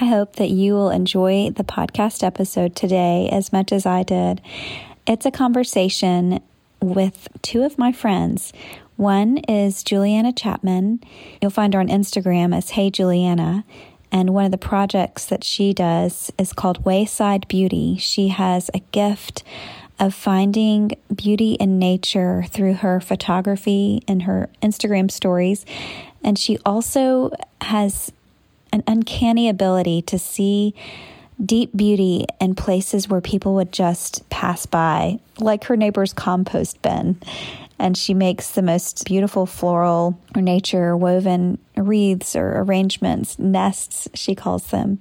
I hope that you will enjoy the podcast episode today as much as I did. It's a conversation with two of my friends. One is Juliana Chapman. You'll find her on Instagram as Hey Juliana. And one of the projects that she does is called Wayside Beauty. She has a gift of finding beauty in nature through her photography and her Instagram stories. And she also has an uncanny ability to see deep beauty in places where people would just pass by, like her neighbor's compost bin. And she makes the most beautiful floral or nature woven wreaths or arrangements, nests, she calls them.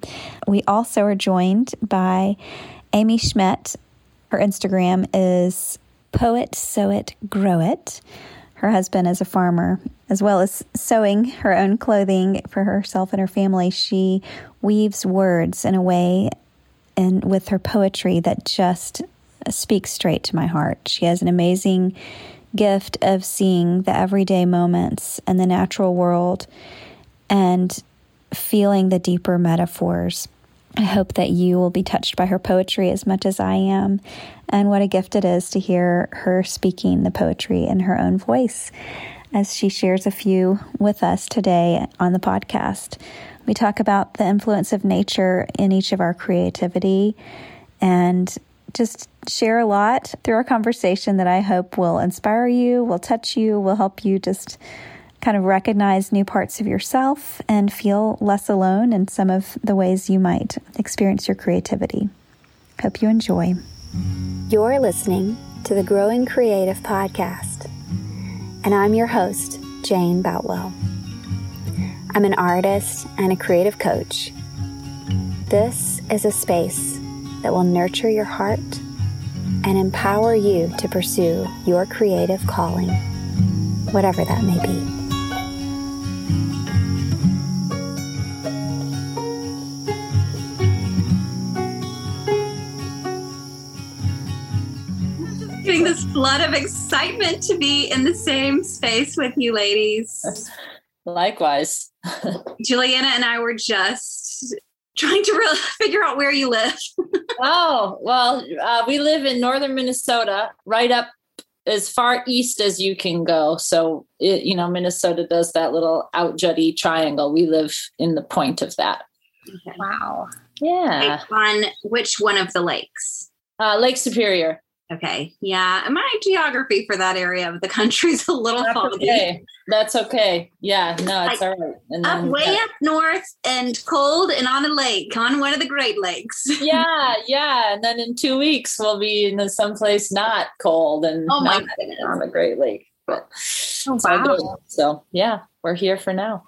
We also are joined by Amy Schmidt. Her Instagram is Poet Sew It Grow It. Her husband is a farmer, as well as sewing her own clothing for herself and her family. She weaves words in a way and with her poetry that just speaks straight to my heart. She has an amazing gift of seeing the everyday moments and the natural world and feeling the deeper metaphors. I hope that you will be touched by her poetry as much as I am, and what a gift it is to hear her speaking the poetry in her own voice as she shares a few with us today on the podcast. We talk about the influence of nature in each of our creativity and just share a lot through our conversation that I hope will inspire you, will touch you, will help you just kind of recognize new parts of yourself and feel less alone in some of the ways you might experience your creativity. Hope you enjoy. You're listening to the Growing Creative Podcast, and I'm your host, Jane Boutwell. I'm an artist and a creative coach. This is a space that will nurture your heart and empower you to pursue your creative calling, whatever that may be. Getting this of excitement to be in the same space with you ladies. Likewise. Juliana and I were just trying to really figure out where you live. oh, well, uh, we live in northern Minnesota, right up as far east as you can go. So, it, you know, Minnesota does that little out jutty triangle. We live in the point of that. Okay. Wow. Yeah. On which one of the lakes? Uh, Lake Superior. Okay. Yeah. My geography for that area of the country is a little That's foggy. okay. That's okay. Yeah, no, it's Like, all right. And Up then- way up north and cold and on a lake, on one of the Great Lakes. yeah, yeah. And then in two weeks we'll be in someplace not cold and Oh my not goodness. on the Great Lake. But Oh, wow. good. So yeah, we're here for now.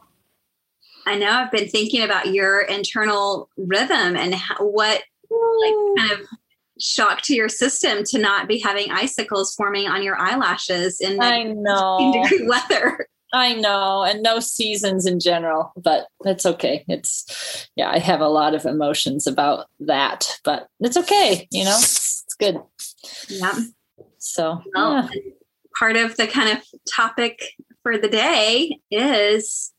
I know I've been thinking about your internal rhythm and how, what like kind of shock to your system to not be having icicles forming on your eyelashes in I the know. degree weather. I know, and no seasons in general, but it's okay. It's yeah, I have a lot of emotions about that, but it's okay. You know, it's good. Yeah. So Well, yeah. part of the kind of topic for the day is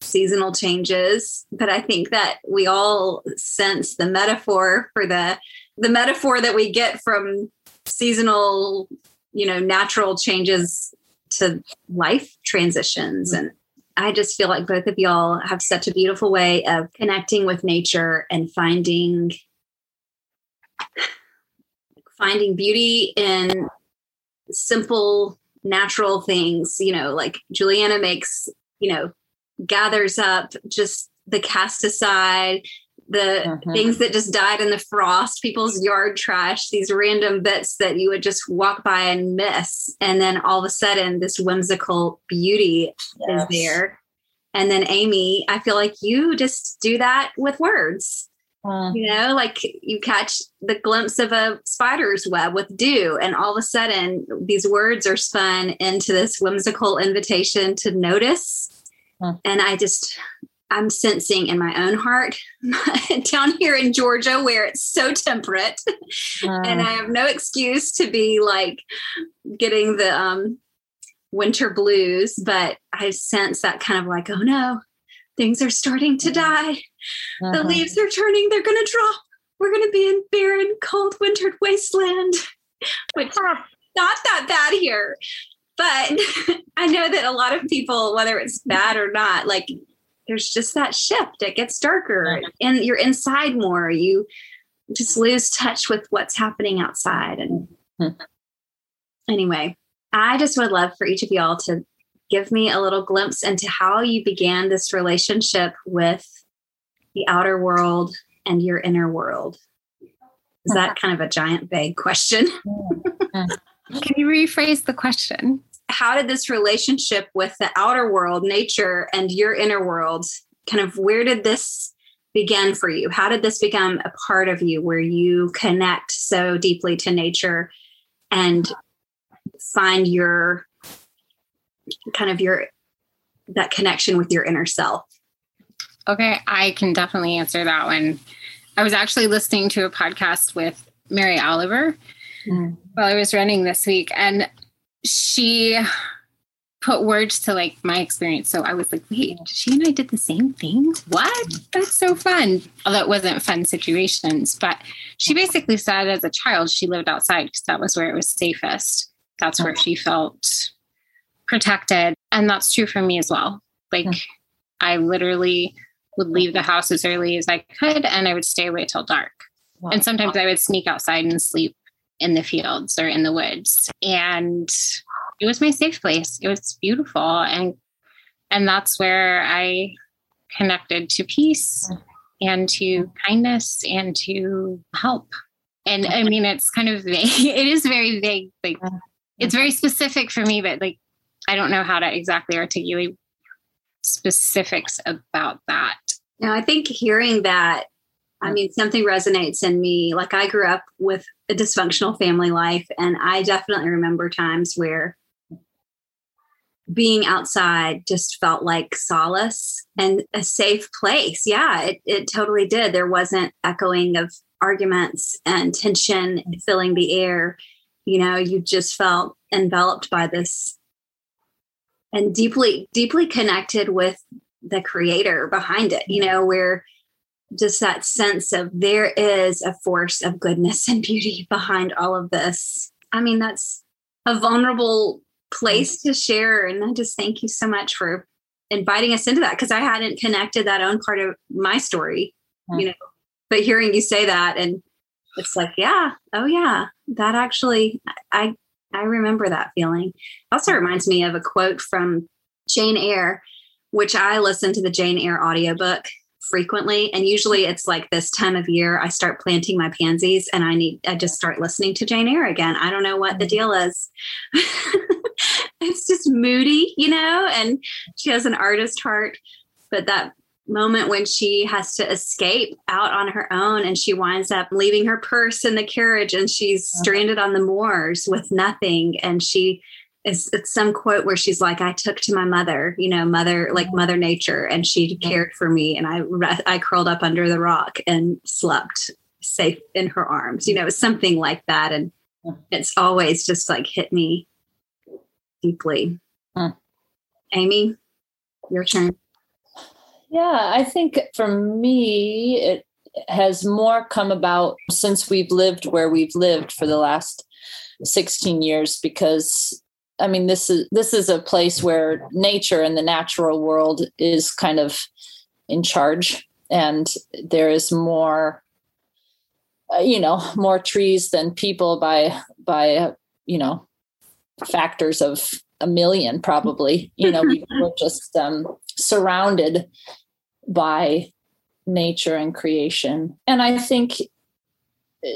seasonal changes but i think that we all sense the metaphor for the the metaphor that we get from seasonal you know natural changes to life transitions. And i just feel like both of y'all have such a beautiful way of connecting with nature and finding finding beauty in simple natural things. You know like juliana makes you know gathers up just the cast aside the Mhm. things that just died in the frost people's yard trash these random bits that you would just walk by and miss and then all of a sudden this whimsical beauty Yes. is there and then amy i feel like you just do that with words Mm. you know like you catch the glimpse of a spider's web with dew and all of a sudden these words are spun into this whimsical invitation to notice Hmm. and i just i'm sensing in my own heart down here in georgia where it's so temperate and i have no excuse to be like getting the um winter blues but i sense that kind of like oh no things are starting to die. Uh-huh. The leaves are turning, they're going to drop. We're going to be in barren, cold, wintered wasteland, which not that bad here. But I know that a lot of people, whether it's bad or not, like there's just that shift. It gets darker and you're inside more. You just lose touch with what's happening outside. And hmm. anyway, I just would love for each of y'all to give me a little glimpse into how you began this relationship with the outer world and your inner world. Is that kind of a giant vague question? Can you rephrase the question? How did this relationship with the outer world, nature, and your inner world kind of where did this begin for you? How did this become a part of you where you connect so deeply to nature and find your kind of your that connection with your inner self? Okay, I can definitely answer that one. I was actually listening to a podcast with Mary Oliver mm. while I was running this week, and she put words to like my experience. So I was like, wait, she and I did the same thing? What? That's so fun. Although it wasn't fun situations, but she basically said as a child, she lived outside because that was where it was safest. That's where she felt protected. And that's true for me as well. Like, I literally would leave the house as early as I could and I would stay away till dark. And sometimes I would sneak outside and sleep in the fields or in the woods. And it was my safe place. It was beautiful. And and that's where I connected to peace and to kindness and to help. And I mean it's kind of vague. It is very vague. Like it's very specific for me, but like I don't know how to exactly articulate specifics about that. Now, I think hearing that, I mm. mean, something resonates in me. Like I grew up with a dysfunctional family life, and I definitely remember times where being outside just felt like solace and a safe place. Yeah, it, it totally did. There wasn't echoing of arguments and tension filling the air. You know, you just felt enveloped by this and deeply deeply connected with the creator behind it you know where just that sense of there is a force of goodness and beauty behind all of this? I mean that's a vulnerable place to share and i just thank you so much for inviting us into that because i hadn't connected that own part of my story you know but hearing you say that and it's like yeah oh yeah that actually i I remember that feeling. Also reminds me of a quote from Jane Eyre, which I listened to the Jane Eyre audiobook frequently. And usually it's like this time of year, I start planting my pansies and I need, I just start listening to Jane Eyre again. I don't know what the deal is. it's just moody, you know, and she has an artist heart. But that moment when she has to escape out on her own and she winds up leaving her purse in the carriage and she's uh-huh. stranded on the moors with nothing and she is it's some quote where she's like i took to my mother you know mother like uh-huh. mother nature and she cared for me and i i curled up under the rock and slept safe in her arms you know something like that and it's always just like hit me deeply. Amy your turn. Yeah, I think for me, it has more come about since we've lived where we've lived for the last 16 years because I mean this is this is a place where nature and the natural world is kind of in charge and there is more uh, you know more trees than people by by uh, you know factors of a million probably you know we are just um, surrounded by nature and creation. And I think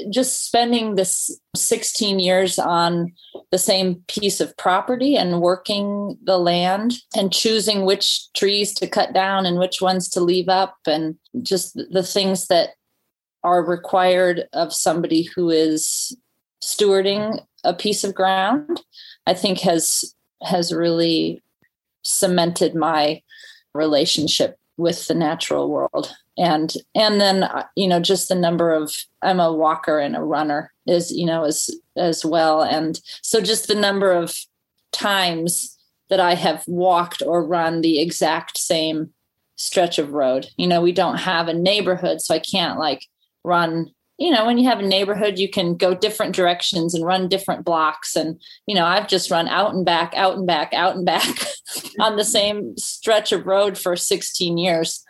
just spending this 16 years on the same piece of property and working the land and choosing which trees to cut down and which ones to leave up and just the things that are required of somebody who is stewarding a piece of ground i think has has really cemented my relationship with the natural world and and then uh, you know just the number of i'm a walker and a runner is you know as as well and so just the number of times that i have walked or run the exact same stretch of road. You know, we don't have a neighborhood, so I can't like run. You know, when you have a neighborhood, you can go different directions and run different blocks. And, you know, I've just run out and back, out and back, out and back on the same stretch of road for 16 years.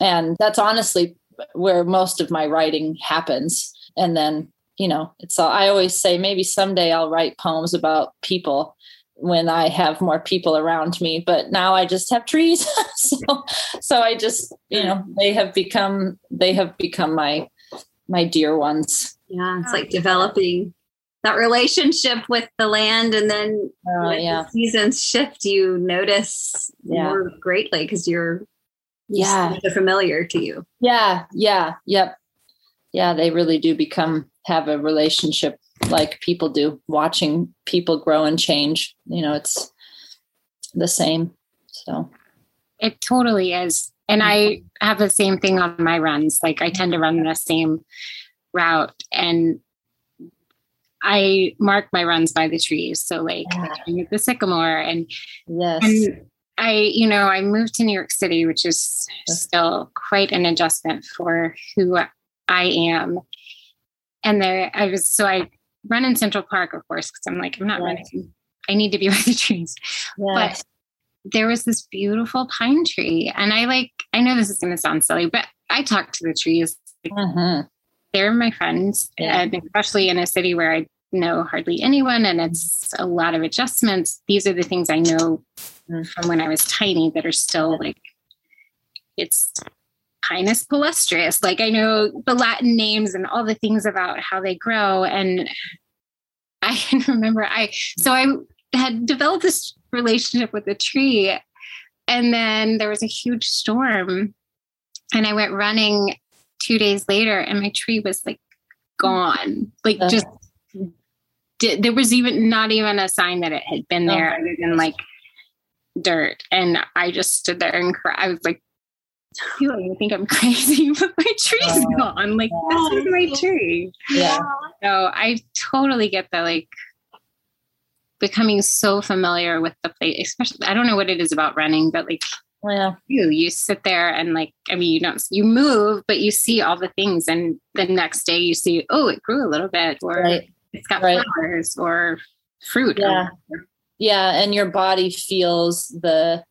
And that's honestly where most of my writing happens. And then, you know, it's all, I always say maybe someday I'll write poems about people when I have more people around me. But now I just have trees. so so I just, you know, they have become they have become my my dear ones. Yeah. It's like developing that relationship with the land and then oh, when yeah. the seasons shift, you notice Yeah. more greatly because you're Yeah. they're familiar to you. Yeah. Yeah. Yep. Yeah. They really do become have a relationship like people do, watching people grow and change. You know, it's the same. So It totally is. And I mm-hmm. have the same thing on my runs. Like I tend to run the same route and I mark my runs by the trees. So like Yeah. the, the sycamore and yes. and I, you know, I moved to New York City, which is still quite an adjustment for who I am. And there I was so I run in Central Park, of course, because I'm like, I'm not Yes. running. I need to be by the trees yes. there was this beautiful pine tree. And I like, I know this is going to sound silly, but I talk to the trees. Mhm. They're my friends, Yeah. and especially in a city where I know hardly anyone and it's a lot of adjustments. These are the things I know. From when I was tiny that are still like, it's Pinus palustris. Like I know the Latin names and all the things about how they grow. And I can remember I, so I had developed this relationship with the tree. And then there was a huge storm. And I went running two days later, and my tree was like gone. Like just di- there was even not even a sign that it had been oh there Oh. other than like dirt. And I just stood there and cried. I was like, you think I'm crazy, but my tree's Oh. gone. Like this is my tree. Yeah. So I totally get the like becoming so familiar with the place, especially I don't know what it is about running, but like Yeah. you, you sit there and like I mean you don't you move, but you see all the things and the next day you see, oh, it grew a little bit or Right. it's got Right. flowers or fruit. Yeah. whatever. Yeah and your body feels the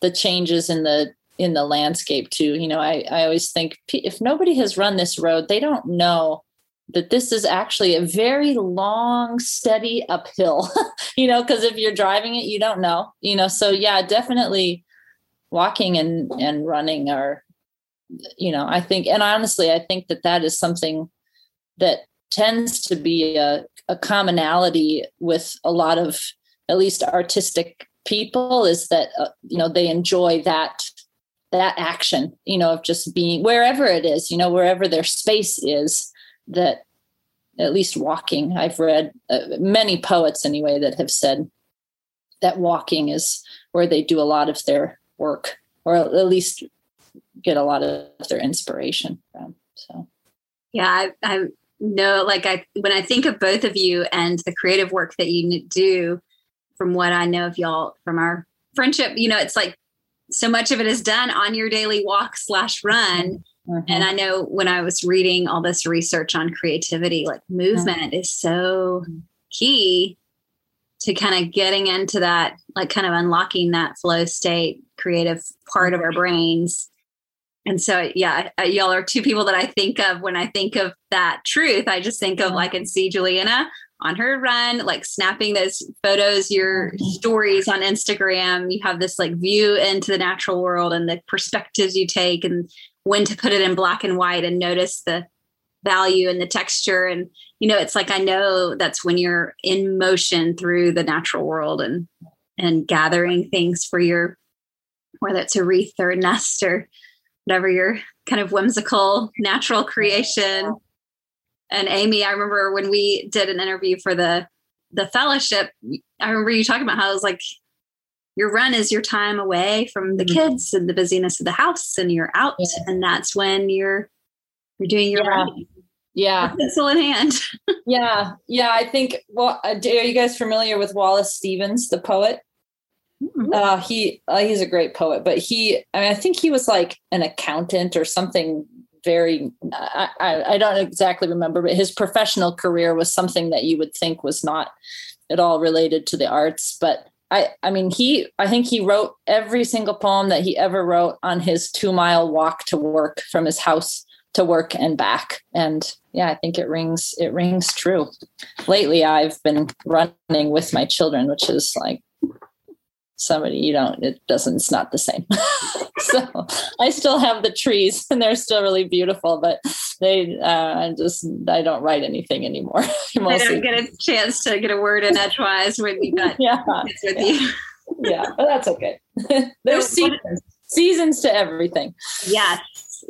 the changes in the in the landscape too you know i i always think if nobody has run this road they don't know that this is actually a very long steady uphill. You know because if you're driving it you don't know you know so yeah definitely walking and and running are you know i think and honestly i think that that is something that tends to be a, a commonality with a lot of at least artistic people is that uh, you know they enjoy that that action you know of just being wherever it is you know wherever their space is that at least walking i've read uh, many poets anyway that have said that walking is where they do a lot of their work or at least get a lot of their inspiration from so Yeah, I, I know. Like I, when I think of both of you and the creative work that you do, from what I know of y'all from our friendship, you know, it's like so much of it is done on your daily walk slash run. mhm. And I know when I was reading all this research on creativity, like movement is so key to kind of getting into that, like kind of unlocking that flow state, creative part of our brains. And so, yeah, y'all are two people that I think of when I think of that truth. I just think of Yeah. like, and see Juliana on her run, like snapping those photos, your stories on Instagram. You have this like view into the natural world and the perspectives you take and when to put it in black and white and notice the value and the texture. And, you know, it's like I know that's when you're in motion through the natural world and and gathering things for your whether it's a wreath or a nest or whatever your kind of whimsical natural creation. And Amy, I remember when we did an interview for the the fellowship, I remember you talking about how it was like your run is your time away from the Mhm. kids and the busyness of the house and you're out Yeah. and that's when you're you're doing your Yeah. running yeah pencil in hand. yeah yeah i think well uh, are you guys familiar with wallace stevens the poet Uh, he uh, he's a great poet, but he I mean I think he was like an accountant or something very I, I, don't exactly remember, but his professional career was something that you would think was not at all related to the arts. But I I mean he I think he wrote every single poem that he ever wrote on his two mile walk to work from his house to work and back. And yeah, I think it rings it rings true. Lately I've been running with my children, which is like somebody you don't it doesn't it's not the same. So i still have the trees and they're still really beautiful but they uh i just i don't write anything anymore. I don't get a chance to get a word in edgewise when you got yeah. with yeah. you. Yeah but that's okay. There's seasons seasons to everything. Yes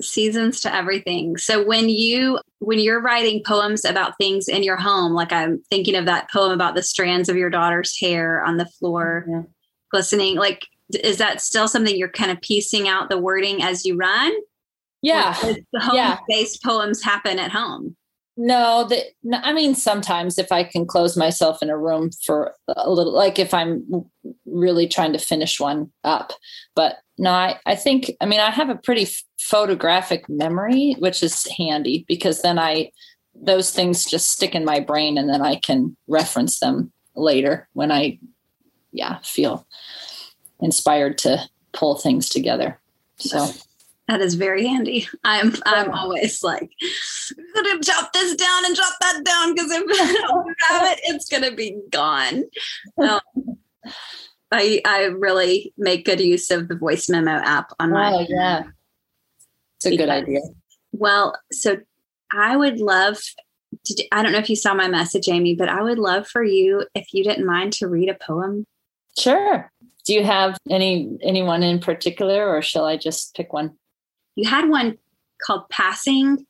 seasons to everything. So when you when you're writing poems about things in your home like i'm thinking of that poem about the strands of your daughter's hair on the floor. Mm-hmm listening like is that still something you're kind of piecing out the wording as you run? Yeah. the home yeah. based poems happen at home? No that no, i mean sometimes if i can close myself in a room for a little like if i'm really trying to finish one up. But no i, I think i mean i have a pretty photographic memory which is handy because then i those things just stick in my brain and then i can reference them later when i yeah feel inspired to pull things together. So that is very handy. I'm i'm always like i'm gonna jot this down and jot that down because if i don't have it it's gonna be gone. Um, i i really make good use of the voice memo app on my oh yeah. it's a because, good idea. well so i would love to, I don't know if you saw my message, Amy, but I would love for you, if you didn't mind, to read a poem Sure. Do you have any anyone in particular, or shall I just pick one? You had one called "Passing"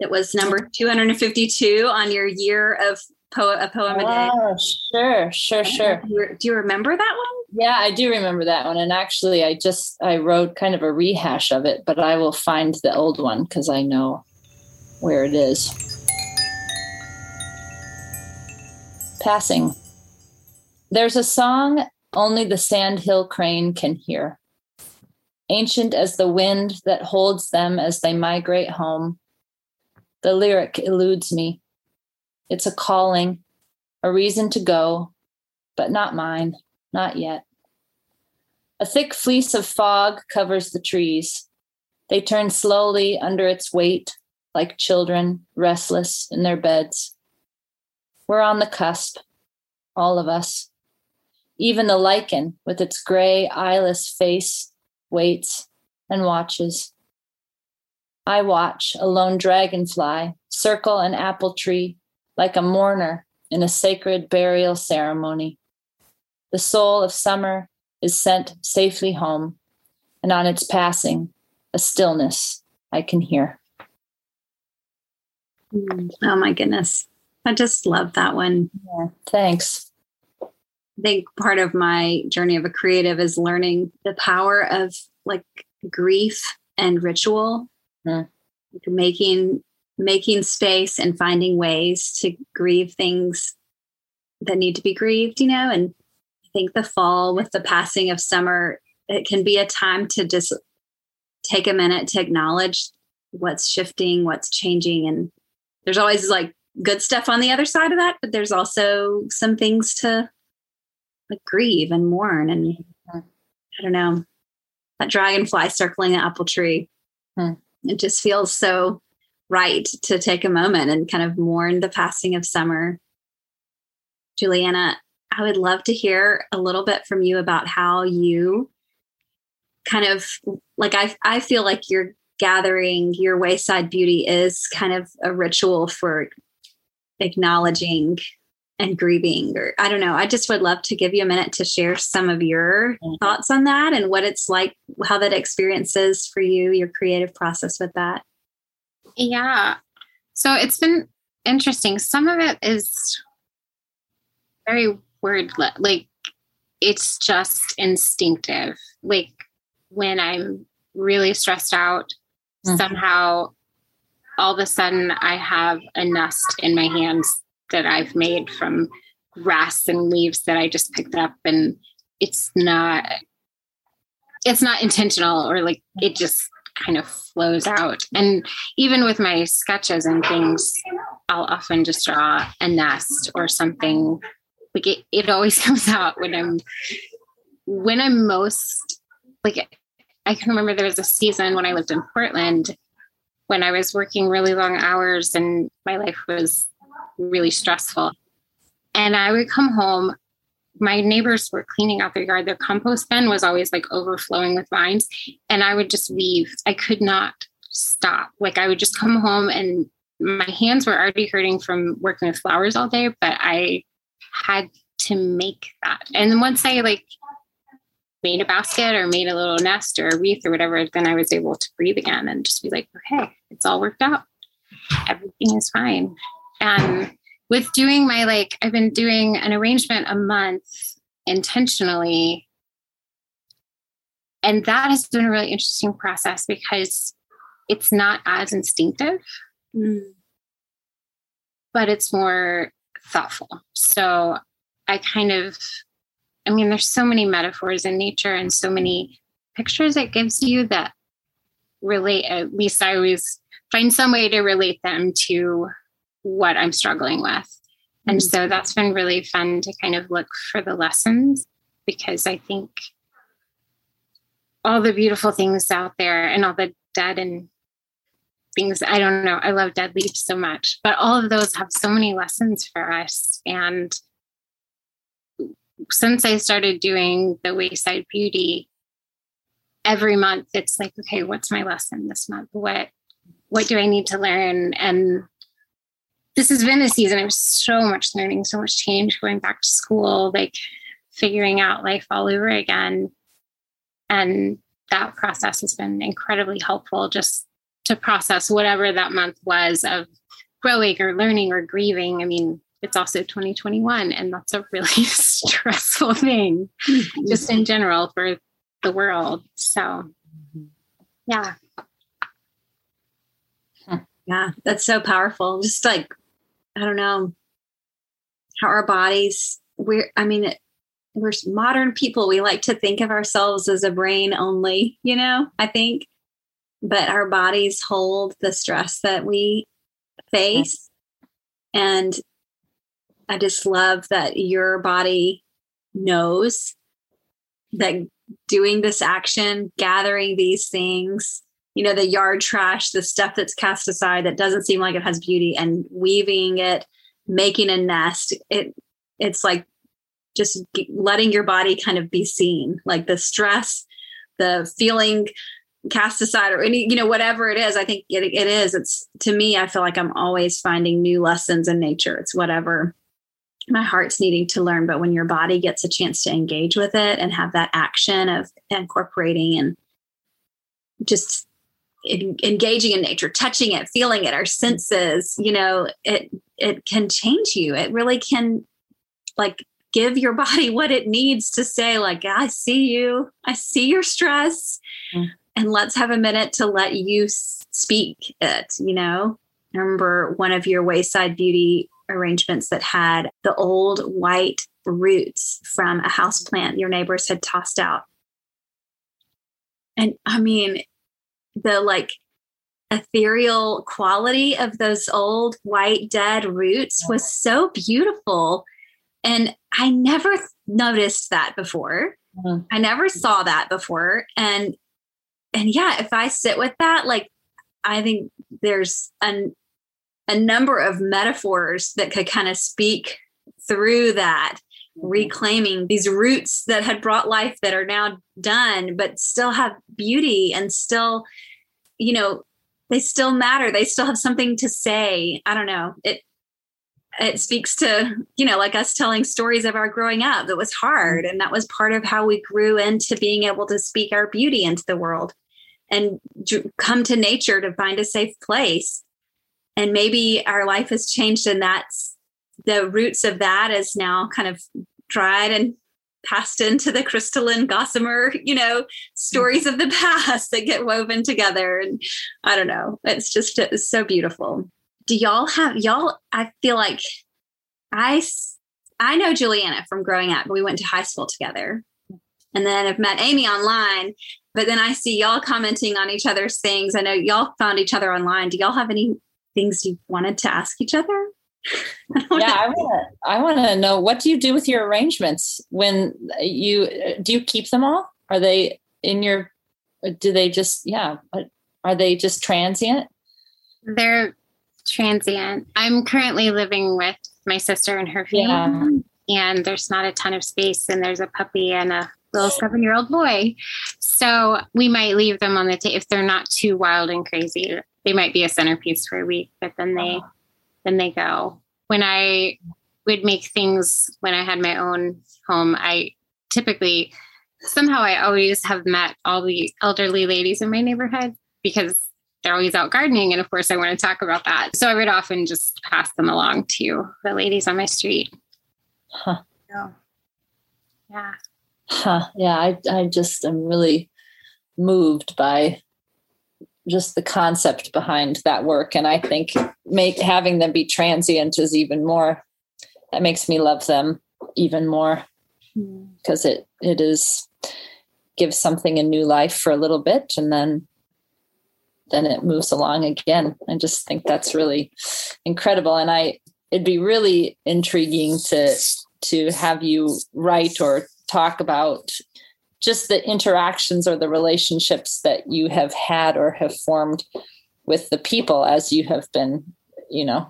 that was number two hundred and fifty-two on your year of po- a poem a day. Oh, sure, sure, sure. Do you remember that one? Yeah, I do remember that one. And actually, I just I wrote kind of a rehash of it, but I will find the old one because I know where it is. Passing. There's a song only the sandhill crane can hear. Ancient as the wind that holds them as they migrate home, the lyric eludes me. It's a calling, a reason to go, but not mine, not yet. A thick fleece of fog covers the trees. They turn slowly under its weight, like children restless in their beds. We're on the cusp, all of us. Even the lichen, with its gray, eyeless face, waits and watches. I watch a lone dragonfly circle an apple tree like a mourner in a sacred burial ceremony. The soul of summer is sent safely home, and on its passing, a stillness I can hear. Oh my goodness. I just love that one. Yeah, thanks. I think part of my journey of a creative is learning the power of like grief and ritual, mm. making making space and finding ways to grieve things that need to be grieved, you know, and I think the fall with the passing of summer, it can be a time to just take a minute to acknowledge what's shifting, what's changing. And there's always like good stuff on the other side of that, but there's also some things to like grieve and mourn and I don't know that dragonfly circling the apple tree. Hmm. It just feels so right to take a moment and kind of mourn the passing of summer. Juliana, I would love to hear a little bit from you about how you kind of like I I feel like you're gathering your wayside beauty is kind of a ritual for acknowledging and grieving or i don't know i just would love to give you a minute to share some of your mm-hmm. thoughts on that and what it's like how that experience is for you your creative process with that yeah so it's been interesting some of it is very word like it's just instinctive like when i'm really stressed out mm-hmm. somehow all of a sudden i have a nest in my hands that I've made from grass and leaves that I just picked up. And it's not it's not intentional or like it just kind of flows out. And even with my sketches and things, I'll often just draw a nest or something. Like it, it always comes out when I'm when I'm most like I can remember there was a season when I lived in Portland when I was working really long hours and my life was really stressful. And I would come home my neighbors were cleaning out their yard. Their compost bin was always like overflowing with vines. And I would just leave. I could not stop. Like I would just come home and my hands were already hurting from working with flowers all day, but I had to make that. And then once I like made a basket or made a little nest or a wreath or whatever, then I was able to breathe again and just be like, okay, it's all worked out. Everything is fine. And with doing my like i've been doing an arrangement a month intentionally. And that has been a really interesting process because it's not as instinctive. Mm. but it's more thoughtful. So i kind of i mean there's so many metaphors in nature and so many pictures it gives you that relate at least i always find some way to relate them to what I'm struggling with. And mm-hmm. so that's been really fun to kind of look for the lessons because I think all the beautiful things out there and all the dead and things, I don't know, I love dead leaves so much, but all of those have so many lessons for us. And since I started doing the Wayside Beauty, every month it's like, okay, what's my lesson this month? What what do I need to learn? And this has been a season of so much learning, so much change, going back to school, like figuring out life all over again. And that process has been incredibly helpful just to process whatever that month was of growing or learning or grieving. I mean, it's also 2021, and that's a really stressful thing mm-hmm. just in general for the world. So, yeah. Yeah, that's so powerful. Just like I don't know how our bodies we're I mean we're modern people we like to think of ourselves as a brain only, you know, I think. But our bodies hold the stress that we face. And I just love that your body knows that doing this action, gathering these things, you know the yard trash the stuff that's cast aside that doesn't seem like it has beauty and weaving it making a nest it it's like just letting your body kind of be seen like the stress the feeling cast aside or any you know whatever it is i think it, it is. It's to me i feel like i'm always finding new lessons in nature. It's whatever my heart's needing to learn but when your body gets a chance to engage with it and have that action of incorporating and just engaging in nature touching it feeling it our senses you know it it can change you. It really can like give your body what it needs to say like i see you. I see your stress. Mm. and let's have a minute to let you speak it you know? I remember one of your wayside beauty arrangements that had the old white roots from a house plant your neighbors had tossed out. And i mean the like ethereal quality of those old white dead roots was so beautiful. And I never noticed that before. Mm-hmm. I never saw that before. And and yeah, if I sit with that, like I think there's an a number of metaphors that could kind of speak through that. Mm-hmm. reclaiming these roots that had brought life that are now done but still have beauty and still you know they still matter. They still have something to say. I don't know. It it speaks to you know like us telling stories of our growing up that was hard and that was part of how we grew into being able to speak our beauty into the world and come to nature to find a safe place. And maybe our life has changed and that's the roots of that is now kind of dried and passed into the crystalline gossamer, you know, stories of the past that get woven together. And I don't know, it's just it's so beautiful. Do y'all have y'all? I feel like I I know Juliana from growing up. We went to high school together. and then I've met Amy online. But then I see y'all commenting on each other's things. I know y'all found each other online. Do y'all have any things you wanted to ask each other? Yeah, I want to. I want to know what do you do with your arrangements when you do you keep them all? Are they in your? Do they just yeah? Are they just transient? They're transient. I'm currently living with my sister and her family, yeah. and there's not a ton of space, and there's a puppy and a little seven year old boy. So we might leave them on the table if they're not too wild and crazy. They might be a centerpiece for a week, but then they uh-huh. Then they go. When I would make things when I had my own home, I typically somehow I always have met all the elderly ladies in my neighborhood because they're always out gardening. And of course, I want to talk about that. So I would often just pass them along to the ladies on my street. Huh. So, yeah. Huh. Yeah. I, I just am really moved by just the concept behind that work. And I think make having them be transient is even more, that makes me love them even more because hmm. it, it is gives something a new life for a little bit and then then it moves along again. I just think that's really incredible. And I it'd be really intriguing to to have you write or talk about just the interactions or the relationships that you have had or have formed with the people as you have been, you know,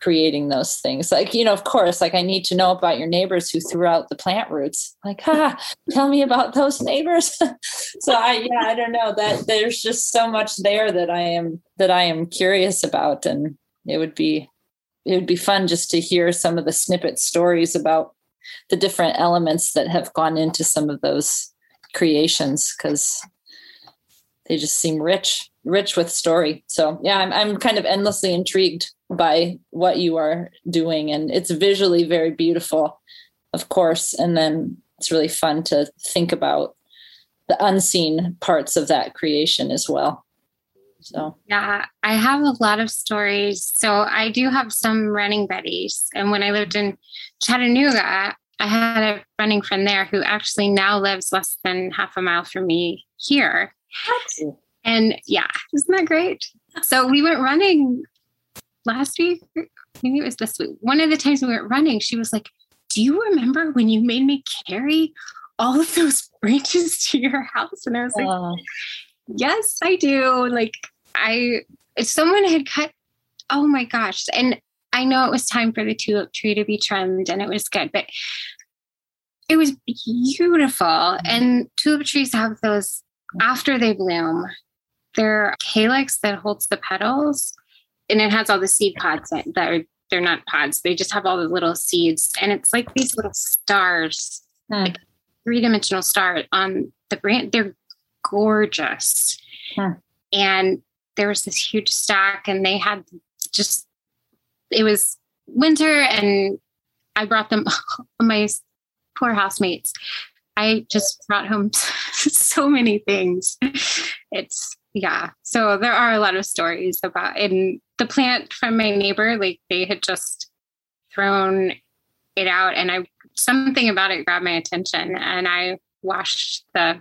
creating those things. Like, you know, of course, like I need to know about your neighbors who threw out the plant roots. Like, ha, tell me about those neighbors. so I yeah, I don't know that there's just so much there that I am that I am curious about. And it would be it would be fun just to hear some of the snippet stories about the different elements that have gone into some of those creations because they just seem rich rich with story. So yeah I'm, I'm kind of endlessly intrigued by what you are doing and it's visually very beautiful of course and then it's really fun to think about the unseen parts of that creation as well so yeah i have a lot of stories so i do have some running buddies and when i lived in chattanooga i had a running friend there who actually now lives less than half a mile from me here what? and yeah isn't that great so we went running last week, maybe it was this week. One of the times we went running, she was like, Do you remember when you made me carry all of those branches to your house? And I was like, uh. Yes, I do. Like, I, someone had cut, oh my gosh. And I know it was time for the tulip tree to be trimmed and it was good, but it was beautiful. And tulip trees have those after they bloom, their calyx that holds the petals and it has all the seed pods that, that are they're not pods they just have all the little seeds and it's like these little stars hmm. like three-dimensional star on the brand they're gorgeous hmm. and there was this huge stack and they had just it was winter and i brought them my poor housemates. I just brought home so many things. It's yeah. So there are a lot of stories about and the plant from my neighbor like they had just thrown it out and i something about it grabbed my attention and i washed the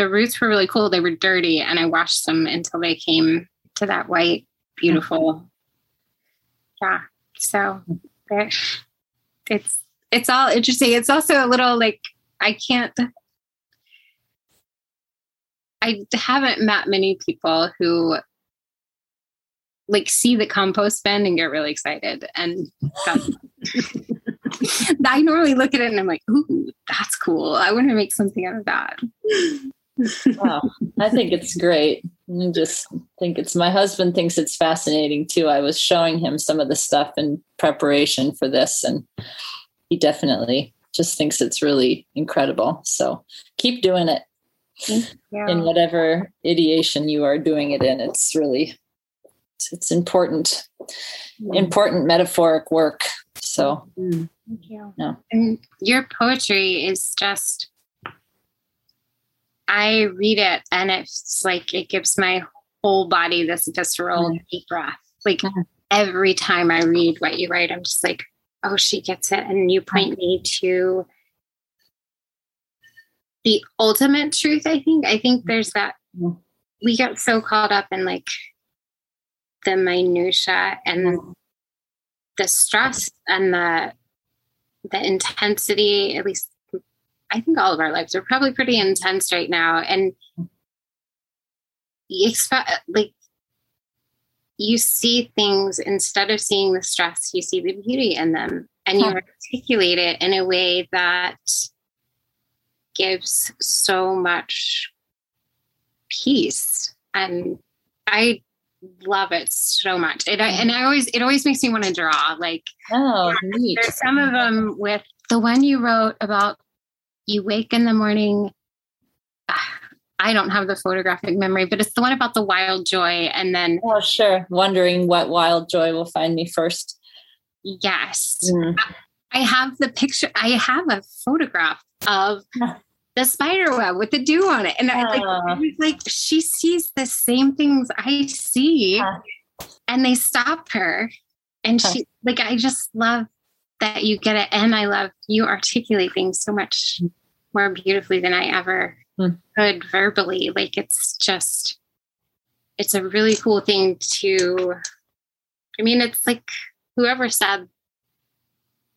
the roots were really cool they were dirty and i washed them until they came to that white beautiful yeah so it's it's all interesting it's also a little like i can't I haven't met many people who like see the compost bin and get really excited. And I normally look at it and I'm like, ooh, that's cool. I want to make something out of that. Wow. I think it's great. I just think it's my husband thinks it's fascinating too. I was showing him some of the stuff in preparation for this, and he definitely just thinks it's really incredible. So keep doing it in whatever ideation you are doing it in. It's really it's, it's important, important metaphoric work. So mm. thank you. Yeah. And your poetry is just I read it and it's like it gives my whole body this visceral mm. deep breath. Like mm. every time I read what you write, I'm just like, oh, she gets it. And you point me to the ultimate truth, I think. I think there's that we get so caught up in like the minutia and the stress and the the intensity, at least I think all of our lives are probably pretty intense right now. And you expect like you see things instead of seeing the stress, you see the beauty in them and you articulate it in a way that gives so much peace. And I love it so much. It, and I always, it always makes me want to draw. Like, oh, there's some of them with the one you wrote about you wake in the morning. I don't have the photographic memory, but it's the one about the wild joy. And then, oh, sure. Wondering what wild joy will find me first. Yes. Mm. I have the picture, I have a photograph of the spider web with the dew on it. And I like, like she sees the same things I see. And they stop her. And she like I just love that you get it. And I love you articulate things so much more beautifully than I ever mm. could verbally. Like it's just it's a really cool thing to I mean, it's like whoever said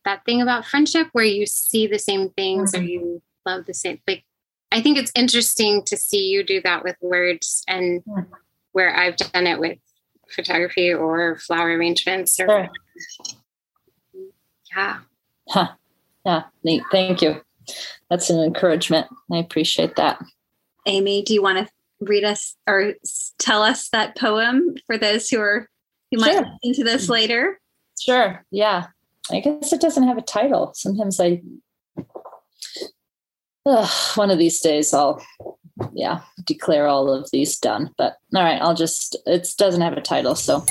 that thing about friendship where you see the same things mm-hmm. or you love the same like i think it's interesting to see you do that with words and mm-hmm. where i've done it with photography or flower arrangements or sure. yeah huh. yeah neat thank you that's an encouragement i appreciate that amy do you want to read us or tell us that poem for those who are who might sure. listen to this later sure yeah I guess it doesn't have a title. Sometimes I, one of these days I'll, yeah, declare all of these done. But all right, I'll just, it doesn't have a title. So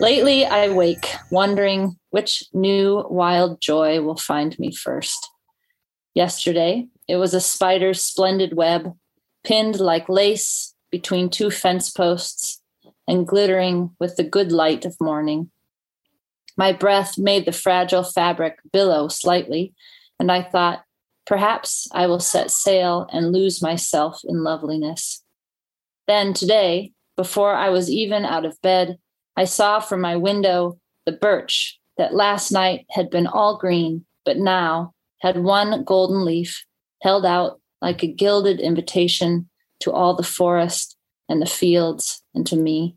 lately I wake wondering which new wild joy will find me first. Yesterday, it was a spider's splendid web, pinned like lace between two fence posts and glittering with the good light of morning. My breath made the fragile fabric billow slightly, and I thought, perhaps I will set sail and lose myself in loveliness. Then today, before I was even out of bed, I saw from my window the birch that last night had been all green, but now had one golden leaf held out like a gilded invitation to all the forest and the fields and to me.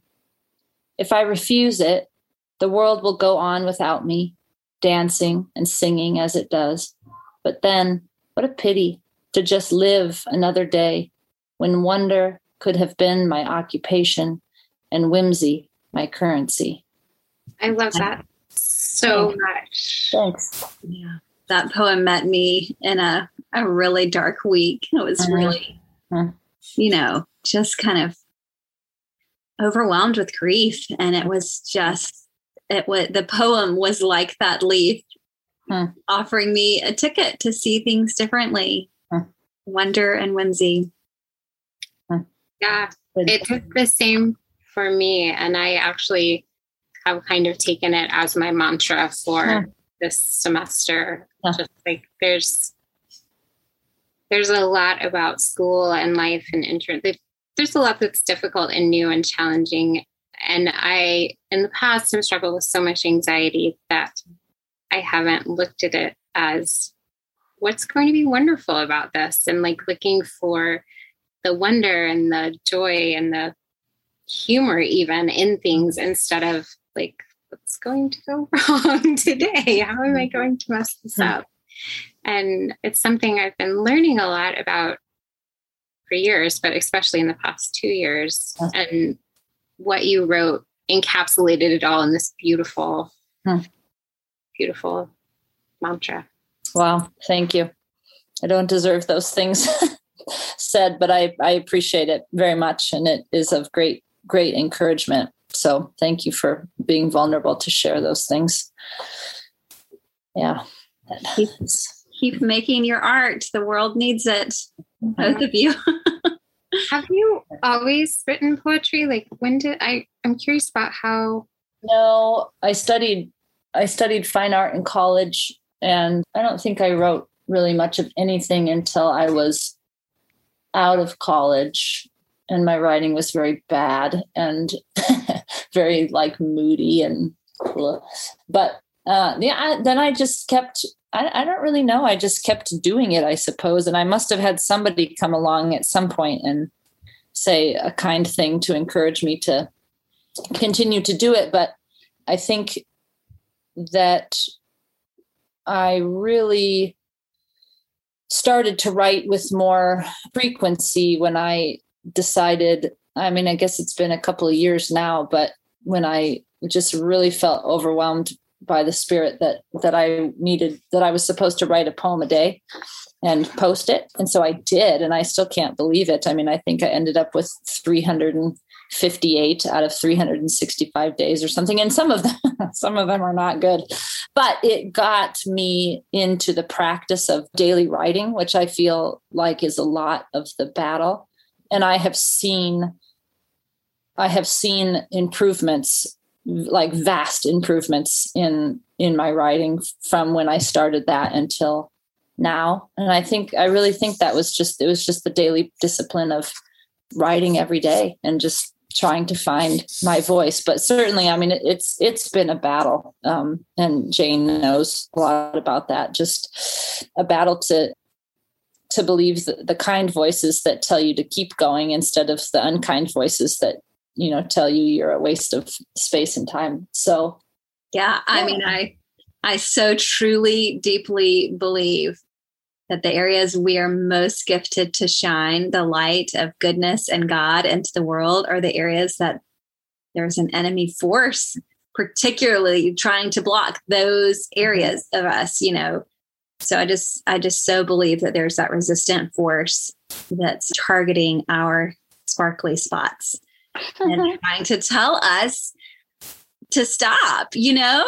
If I refuse it, the world will go on without me, dancing and singing as it does. But then, what a pity to just live another day when wonder could have been my occupation and whimsy my currency. I love that so much. Thanks. Yeah. That poem met me in a, a really dark week. It was uh-huh. really, uh-huh. you know, just kind of overwhelmed with grief. And it was just it was the poem was like that leaf hmm. offering me a ticket to see things differently wonder and whimsy yeah it took the same for me and i actually have kind of taken it as my mantra for this semester just like there's there's a lot about school and life and intern there's a lot that's difficult and new and challenging. And I, in the past, have struggled with so much anxiety that I haven't looked at it as what's going to be wonderful about this. And like looking for the wonder and the joy and the humor even in things instead of like what's going to go wrong today how am i going to mess this hmm. up and it's something i've been learning a lot about for years but especially in the past two years and what you wrote encapsulated it all in this beautiful, hmm. beautiful mantra. Wow, thank you. I don't deserve those things said, but I, I appreciate it very much. And it is of great, great encouragement. So thank you for being vulnerable to share those things. Yeah. Keep, keep making your art. The world needs it. Both of you. Have you always written poetry? Like when did I I'm curious about how No, I studied I studied fine art in college and I don't think I wrote really much of anything until I was out of college and my writing was very bad and very like moody and but uh yeah I, then i just kept I, I don't really know. I just kept doing it i suppose. And i must have had somebody come along at some point and say a kind thing to encourage me to continue to do it. But i think that i really started to write with more frequency when I decided. I mean, I guess it's been a couple of years now, but when I just really felt overwhelmed by the spirit that that I needed that I was supposed to write a poem a day and post it. And so I did and I still can't believe it. I mean I think I ended up with 358 out of 365 days or something and some of them some of them are not good. But it got me into the practice of daily writing which i feel like is a lot of the battle. And i have seen i have seen improvements like vast improvements in in my writing from when i started that until now. And i think i really think that was just it was just the daily discipline of writing every day and just trying to find my voice. But certainly i mean it's it's been a battle um, and jane knows a lot about that. Just a battle to to believe the, the kind voices that tell you to keep going instead of the unkind voices that you know tell you you're a waste of space and time. So yeah i mean i i so truly deeply believe that the areas we are most gifted to shine the light of goodness and God into the world are the areas that there's an enemy force, particularly trying to block those mm-hmm. areas of us, you know. So I just I just so believe that there's that resistant force that's targeting our sparkly spots and trying to tell us to stop, you know?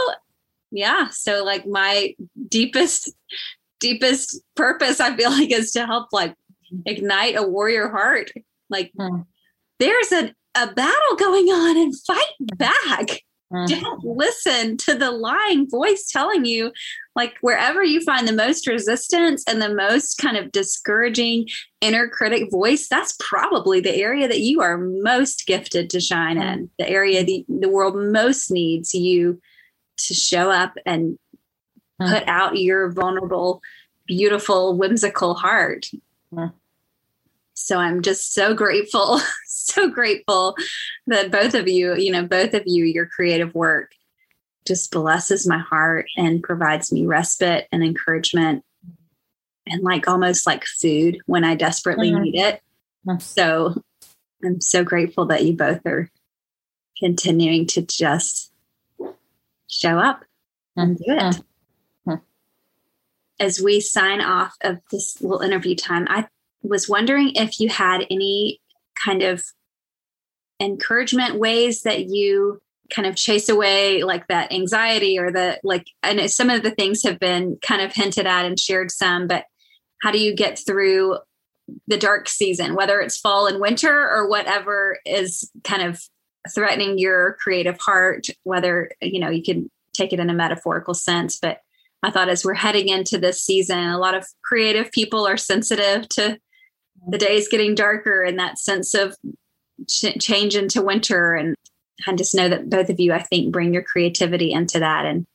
Yeah. So like my deepest deepest purpose I feel like is to help like ignite a warrior heart. Like hmm. there's a, a battle going on and fight back. Hmm. Don't listen to the lying voice telling you, like, wherever you find the most resistance and the most kind of discouraging inner critic voice, that's probably the area that you are most gifted to shine hmm. in, the area the, the world most needs you to show up and put out your vulnerable, beautiful, whimsical heart. So I'm just so grateful, so grateful that both of you, you know, both of you, your creative work just blesses my heart and provides me respite and encouragement and like almost like food when I desperately mm-hmm. need it. Mm-hmm. So I'm so grateful that you both are continuing to just show up and do it as we sign off of this little interview time, I was wondering if you had any kind of encouragement ways that you kind of chase away like that anxiety or the like I know some of the things have been kind of hinted at and shared some, but how do you get through the dark season, whether it's fall and winter or whatever is kind of threatening your creative heart, whether you know you can take it in a metaphorical sense, but I thought as we're heading into this season, a lot of creative people are sensitive to the days getting darker and that sense of ch- change into winter. And I just know that both of you, I think, bring your creativity into that and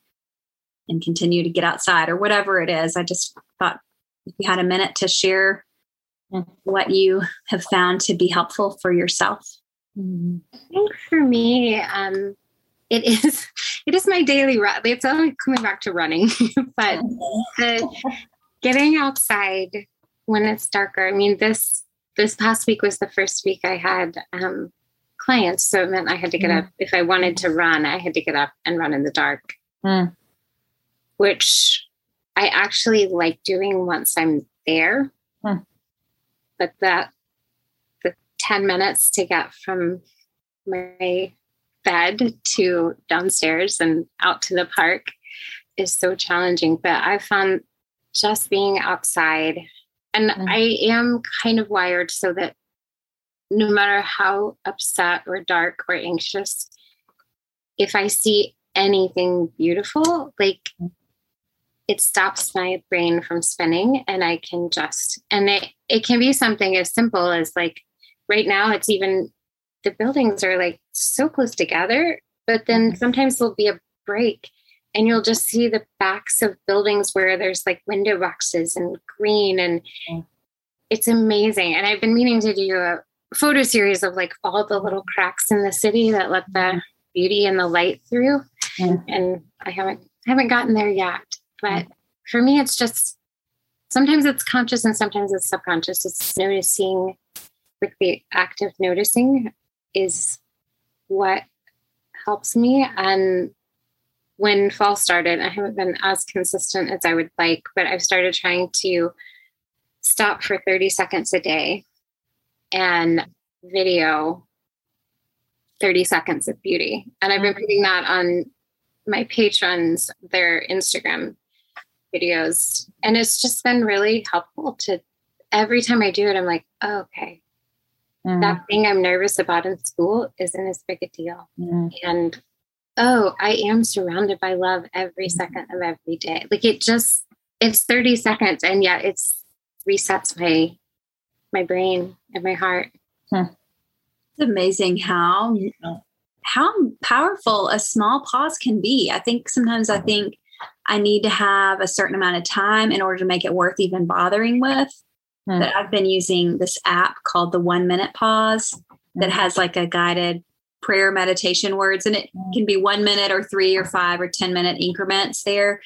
and continue to get outside or whatever it is. I just thought if you had a minute to share what you have found to be helpful for yourself. I think for me, um, it is it is my daily run. It's only coming back to running, but the, getting outside when it's darker. I mean, this this past week was the first week I had um, clients, so it meant I had to get mm. up. If I wanted to run, I had to get up and run in the dark, mm. which I actually like doing once I'm there. Mm. But that the ten minutes to get from my bed to downstairs and out to the park is so challenging. But I found just being outside, and mm-hmm. I am kind of wired so that no matter how upset or dark or anxious, if I see anything beautiful, like it stops my brain from spinning and I can just and it it can be something as simple as like right now it's even the buildings are like so close together, but then mm-hmm. sometimes there'll be a break and you'll just see the backs of buildings where there's like window boxes and green and it's amazing. And I've been meaning to do a photo series of like all the little cracks in the city that let the mm-hmm. beauty and the light through. Mm-hmm. And I haven't haven't gotten there yet. But for me it's just sometimes it's conscious and sometimes it's subconscious. It's noticing like the active noticing is what helps me. And when fall started, I haven't been as consistent as I would like, but I've started trying to stop for 30 seconds a day and video 30 seconds of beauty. And I've been mm-hmm. putting that on my Patreon's, their Instagram videos. And it's just been really helpful to every time I do it, I'm like, oh, okay, mm. that thing I'm nervous about in school isn't as big a deal. Mm. And oh, I am surrounded by love every mm. second of every day. Like it just, it's 30 seconds and yet it's resets my my brain and my heart. It's amazing how how powerful a small pause can be. I think sometimes I think I need to have a certain amount of time in order to make it worth even bothering with mm. that I've been using this app called the One Minute Pause that has like a guided prayer meditation words, and it can be one minute or three or five or 10 minute increments there.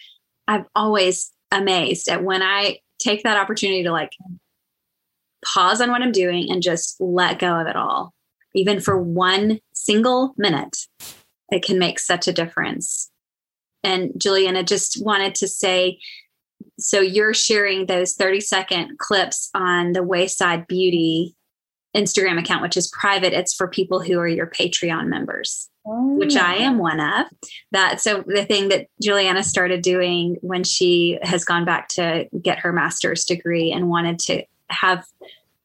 I'm always amazed at when I take that opportunity to like pause on what I'm doing and just let go of it all, even for one single minute. It can make such a difference. And Juliana just wanted to say so you're sharing those 30 second clips on the Wayside Beauty Instagram account, which is private. It's for people who are your Patreon members, oh. which I am one of. That so the thing that Juliana started doing when she has gone back to get her master's degree and wanted to have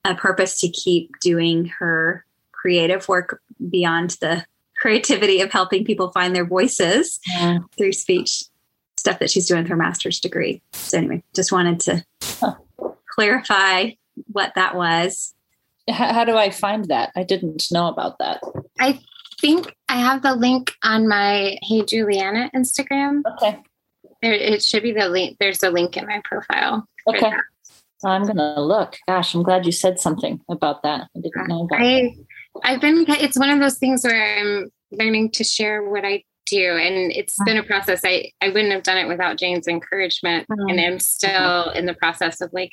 a purpose to keep doing her creative work beyond the creativity of helping people find their voices yeah. through speech stuff that she's doing with her master's degree. So anyway, just wanted to huh. clarify what that was. How, how, do I find that? I didn't know about that. I think I have the link on my Hey Juliana Instagram. Okay. There, it should be the link. There's a link in my profile. Okay. I'm gonna look. Gosh, I'm glad you said something about that. I didn't know about. I, I've been. It's one of those things where I'm learning to share what I do and it's been a process i i wouldn't have done it without jane's encouragement mm-hmm. and i'm still in the process of like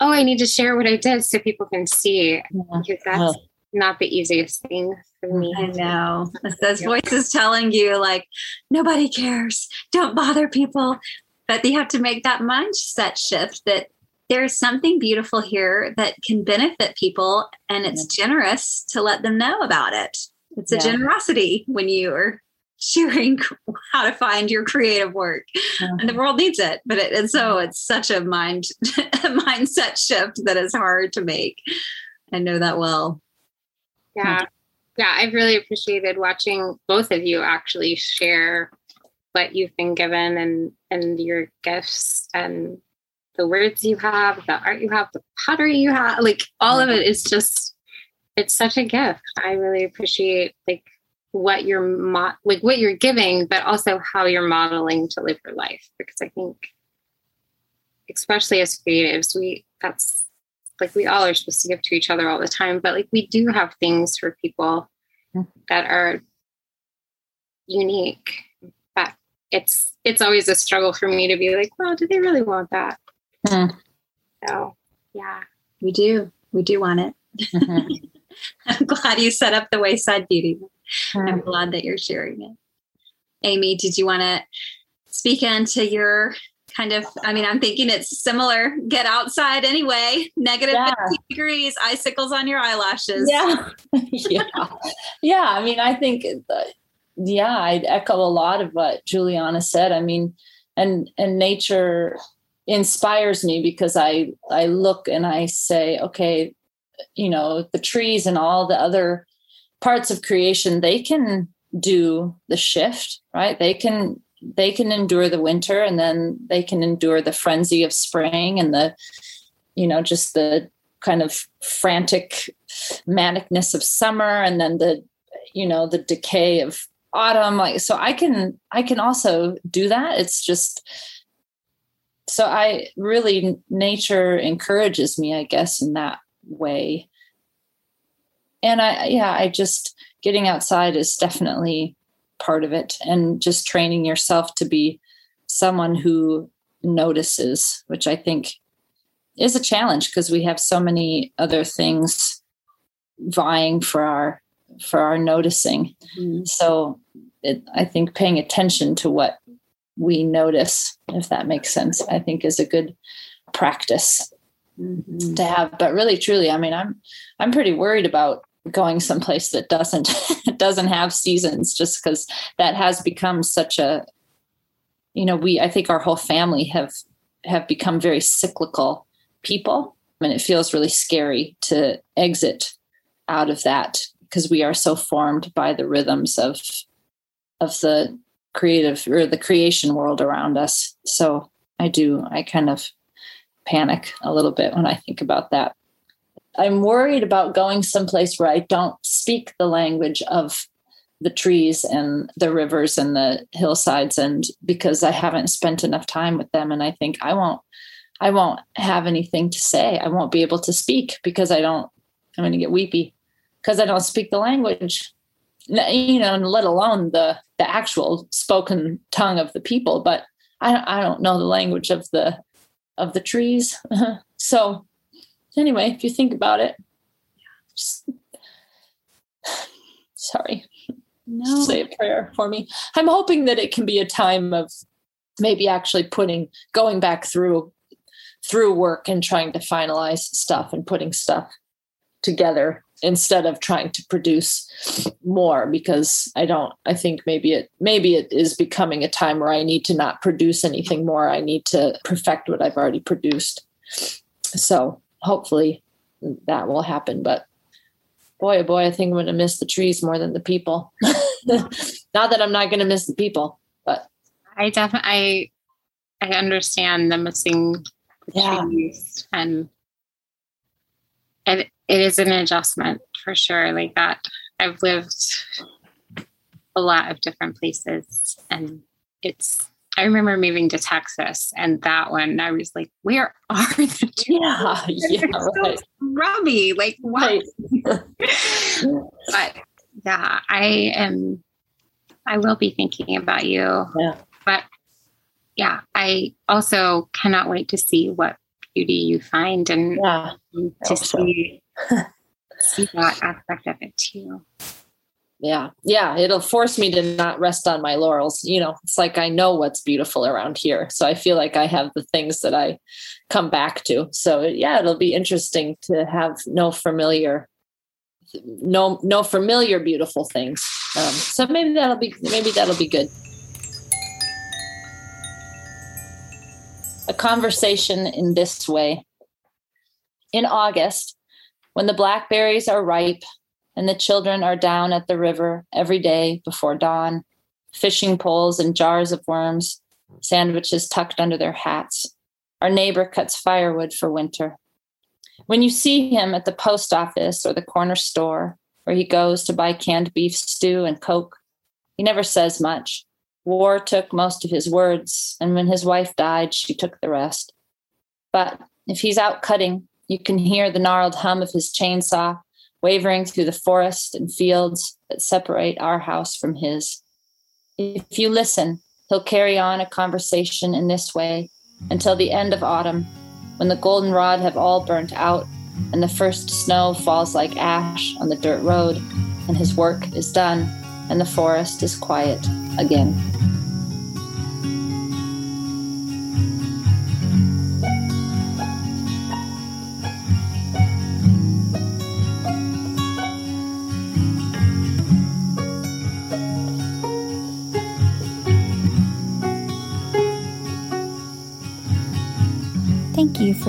oh i need to share what i did so people can see yeah. because that's oh. not the easiest thing for me i know those voices telling you like nobody cares don't bother people but you have to make that mindset shift that there's something beautiful here that can benefit people and it's generous to let them know about it. It's a yeah. generosity when you are sharing how to find your creative work. Uh-huh. and the world needs it but it, and so it's such a mind a mindset shift that is hard to make. I know that well. Yeah. Yeah i've really appreciated watching both of you actually share what you've been given and and your gifts and the words you have the art you have the pottery you have like all of it is just it's such a gift. I really appreciate like what you're mo- like what you're giving but also how you're modeling to live your life because i think especially as creatives we that's like we all are supposed to give to each other all the time but like we do have things for people mm-hmm. that are unique but it's it's always a struggle for me to be like well do they really want that mm. so yeah we do we do want it mm-hmm. i'm glad you set up the wayside beauty I'm glad that you're sharing it. Amy, did you want to speak into your kind of I mean, I'm thinking it's similar. Get outside anyway. Negative yeah. 50 degrees, icicles on your eyelashes. Yeah. yeah. Yeah. I mean, I think yeah, I'd echo a lot of what Juliana said. I mean, and and nature inspires me because I I look and I say, okay, you know, the trees and all the other parts of creation they can do the shift right? They can they can endure the winter and then they can endure the frenzy of spring and the you know just the kind of frantic manicness of summer and then the you know the decay of autumn. Like so i can i can also do that. It's just so i really nature encourages me i guess in that way and i yeah i just getting outside is definitely part of it and just training yourself to be someone who notices which i think is a challenge because we have so many other things vying for our for our noticing mm-hmm. so it, i think paying attention to what we notice if that makes sense i think is a good practice mm-hmm. to have but really truly i mean i'm i'm pretty worried about going someplace that doesn't doesn't have seasons just because that has become such a you know we i think our whole family have have become very cyclical people and it feels really scary to exit out of that because we are so formed by the rhythms of of the creative or the creation world around us so i do i kind of panic a little bit when i think about that I'm worried about going someplace where I don't speak the language of the trees and the rivers and the hillsides and because I haven't spent enough time with them and I think I won't I won't have anything to say. I won't be able to speak because I don't I'm going to get weepy because I don't speak the language. You know, and let alone the the actual spoken tongue of the people, but I I don't know the language of the of the trees. so anyway, if you think about it, just, sorry. No. Say a prayer for me. I'm hoping that it can be a time of maybe actually putting going back through through work and trying to finalize stuff and putting stuff together instead of trying to produce more because i don't i think maybe it maybe it is becoming a time where i need to not produce anything more i need to perfect what i've already produced so hopefully that will happen. But boy, oh boy, I think I'm going to miss the trees more than the people. not that I'm not going to miss the people, but I definitely I, I understand the missing the yeah. trees and it, it is an adjustment for sure. Like that, I've lived a lot of different places and it's I remember moving to Texas and that one, I was like, where are the? Yeah, yeah, right. Rummy, like what? Right. but yeah, I am, I will be thinking about you. Yeah. But yeah, I also cannot wait to see what beauty you find and yeah, to see, see that aspect of it too. Yeah. Yeah. It'll force me to not rest on my laurels. You know it's like i know what's beautiful around here. So i feel like i have the things that i come back to. So yeah it'll be interesting to have no familiar no no familiar beautiful things. Um, so maybe that'll be maybe that'll be good. A conversation in this way. In august when the blackberries are ripe and the children are down at the river every day before dawn, fishing poles and jars of worms, sandwiches tucked under their hats. Our neighbor cuts firewood for winter. When you see him at the post office or the corner store, where he goes to buy canned beef stew and Coke, he never says much. War took most of his words, and when his wife died, she took the rest. But if he's out cutting, you can hear the gnarled hum of his chainsaw wavering through the forest and fields that separate our house from his. If you listen, he'll carry on a conversation in this way until the end of autumn, when the goldenrod have all burnt out and the first snow falls like ash on the dirt road, and his work is done and the forest is quiet again.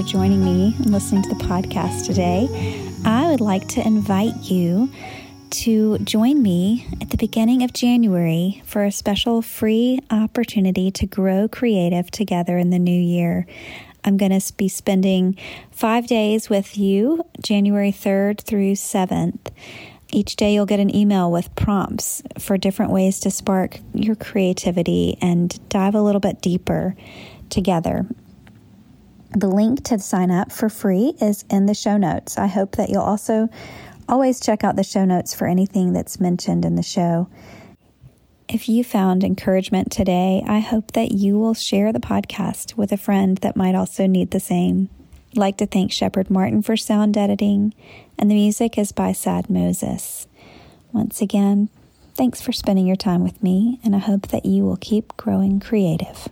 Joining me and listening to the podcast today. I would like to invite you to join me at the beginning of January for a special free opportunity to grow creative together in the new year. I'm going to be spending five days with you, January 3rd through 7th. Each day, you'll get an email with prompts for different ways to spark your creativity and dive a little bit deeper together. The link to sign up for free is in the show notes. I hope that you'll also always check out the show notes for anything that's mentioned in the show. If you found encouragement today, I hope that you will share the podcast with a friend that might also need the same. I'd like to thank Shepard Martin for sound editing, and the music is by Sad Moses. Once again, thanks for spending your time with me, and I hope that you will keep growing creative.